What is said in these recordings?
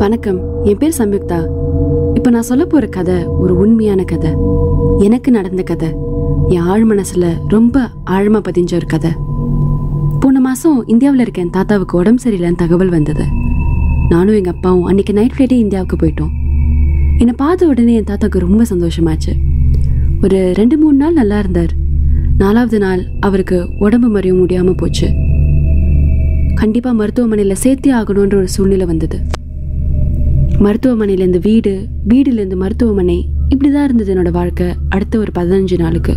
வணக்கம். என் பேர் சம்யுக்தா. இப்போ நான் சொல்ல போற கதை ஒரு உண்மையான கதை. எனக்கு நடந்த கதை. என் ஆழ் மனசுல ரொம்ப ஆழமா பதிஞ்ச ஒரு கதை. போன மாசம் இந்தியாவில் இருக்க என் தாத்தாவுக்கு உடம்பு சரியில்லைன்னு தகவல் வந்தது. நானும் எங்க அப்பாவும் அன்னைக்கு நைட் ஃப்ளைட்டே இந்தியாவுக்கு போயிட்டோம். என்னை பார்த்த உடனே என் தாத்தாவுக்கு ரொம்ப சந்தோஷமாச்சு. ஒரு ரெண்டு மூணு நாள் நல்லா இருந்தார். நாலாவது நாள் அவருக்கு உடம்பு மறையும் முடியாமல் போச்சு. கண்டிப்பாக மருத்துவமனையில் சேர்த்தே ஆகணுன்ற ஒரு சூழ்நிலை வந்தது. மருத்துவமனையிலேருந்து வீடு வீடுலேருந்து மருத்துவமனை. இப்படி தான் இருந்தது என்னோடய வாழ்க்கை அடுத்த ஒரு பதினஞ்சு நாளுக்கு.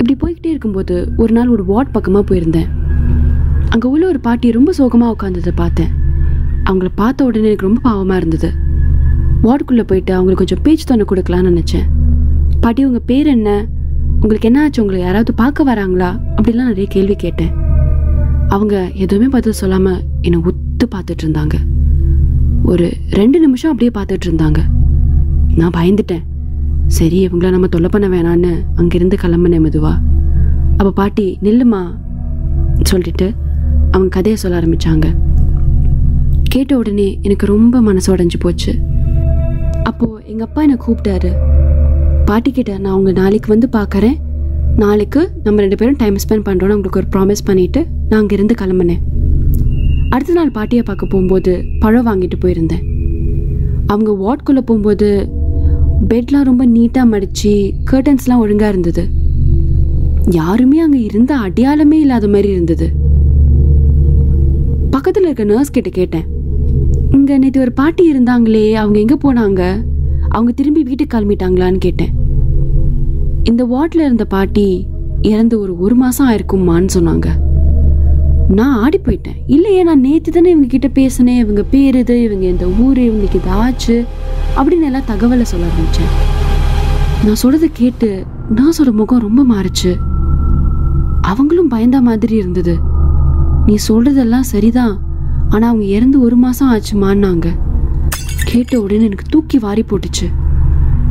இப்படி போய்கிட்டே இருக்கும்போது ஒரு நாள் ஒரு வார்ட் பக்கமாக போயிருந்தேன். அங்கே உள்ள ஒரு பாட்டி ரொம்ப சோகமாக உட்காந்ததை பார்த்தேன். அவங்கள பார்த்த உடனே எனக்கு ரொம்ப பாவமாக இருந்தது. வார்டுக்குள்ளே போயிட்டு அவங்களுக்கு கொஞ்சம் பேச்சு தொண்ணை கொடுக்கலான்னு நினச்சேன். பாட்டி உங்கள் பேர் என்ன? உங்களுக்கு என்ன ஆச்சு? உங்களை யாராவது பார்க்க வராங்களா? அப்படிலாம் நிறைய கேள்வி கேட்டேன். அவங்க எதுவுமே பதில் சொல்லாமல் என்னை ஒத்து பார்த்துட்டு இருந்தாங்க. ஒரு ரெண்டு நிமிஷம் அப்படியே பார்த்துட்டு இருந்தாங்க. நான் பயந்துட்டேன். சரி இவங்கள நம்ம தொல்லை பண்ண வேணான்னு அங்கிருந்து கிளம்புனேன் மெதுவா. அப்போ பாட்டி நில்லுமா? சொல்லிட்டு அவங்க கதையை சொல்ல ஆரம்பிச்சாங்க. கேட்ட உடனே எனக்கு ரொம்ப மனசு உடைஞ்சு போச்சு. அப்போது எங்கள் அப்பா என்னை கூப்பிட்டாரு. பாட்டி கிட்ட நான் அவங்க நாளைக்கு வந்து பார்க்கறேன் நாளைக்கு நம்ம ரெண்டு பேரும் டைம் ஸ்பெண்ட் பண்ணுறோன்னு உங்களுக்கு ஒரு ப்ராமிஸ் பண்ணிவிட்டு நான் அங்கேருந்து கிளம்புனேன். அடுத்த நாள் பாட்டியை பார்க்க போகும்போது பழம் வாங்கிட்டு போயிருந்தேன். அவங்க வார்ட்குள்ளே போகும்போது பெட்லாம் ரொம்ப நீட்டாக மடித்து கர்டன்ஸ்லாம் ஒழுங்காக இருந்தது. யாருமே அங்கே இருந்த அடையாளமே இல்லாத மாதிரி இருந்தது. பக்கத்தில் இருக்க நர்ஸ் கிட்ட கேட்டேன். இங்கே நேற்று ஒரு பாட்டி இருந்தாங்களே அவங்க எங்கே போனாங்க? அவங்க திரும்பி வீட்டுக்கு கிளம்பிட்டாங்களான்னு கேட்டேன். இந்த வார்டில் இருந்த பாட்டி இறந்து ஒரு ஒரு மாதம் ஆயிருக்குமான்னு சொன்னாங்க. நான் ஆடி போயிட்டேன் இல்லையே நான் நேற்று தானே இவங்க கிட்ட பேசினேன். இவங்க பேர் இது இவங்க இந்த ஊர்? இவங்களுக்கு இது ஆச்சு? அப்படின்னு எல்லாம் தகவலை சொல்ல ஆரம்பிச்சேன். நான் சொல்கிறத கேட்டு நான் சொல்கிற முகம் ரொம்ப மாறுச்சு. அவங்களும் பயந்த மாதிரி இருந்தது. நீ சொல்றதெல்லாம் சரிதான். ஆனா அவங்க இறந்து ஒரு மாசம் ஆச்சுமான்னாங்க. கேட்ட உடனே எனக்கு தூக்கி வாரி போட்டுச்சு.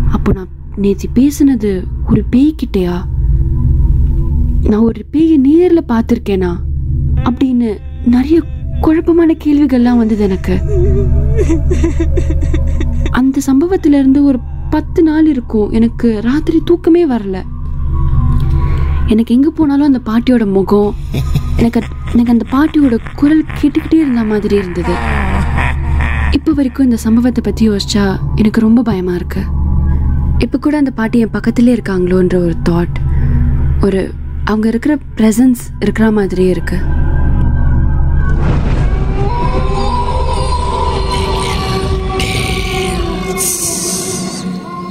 அப்போ நான் நேற்று பேசினது ஒரு பேய்கிட்டயா? நான் ஒரு பேயை நேரில் பார்த்துருக்கேனா? அப்படின்னு நிறைய குழப்பமான கேள்விகள்லாம் வந்தது எனக்கு. அந்த சம்பவத்துல இருந்து ஒரு பத்து நாள் இருக்கும். எனக்கு ராத்திரி தூக்கமே வரல. எனக்கு எங்க போனாலும் அந்த பாட்டியோட முகம் எனக்கு எனக்கு அந்த பாட்டியோட குரல் கேட்டுக்கிட்டே இருந்த மாதிரி இருந்தது. இப்போ வரைக்கும் இந்த சம்பவத்தை பத்தி யோசிச்சா எனக்கு ரொம்ப பயமா இருக்கு. இப்போ கூட அந்த பாட்டி என் பக்கத்திலே இருக்காங்களோன்ற ஒரு தாட் ஒரு அவங்க இருக்கிற ப்ரெசன்ஸ் இருக்கிற மாதிரியே இருக்குது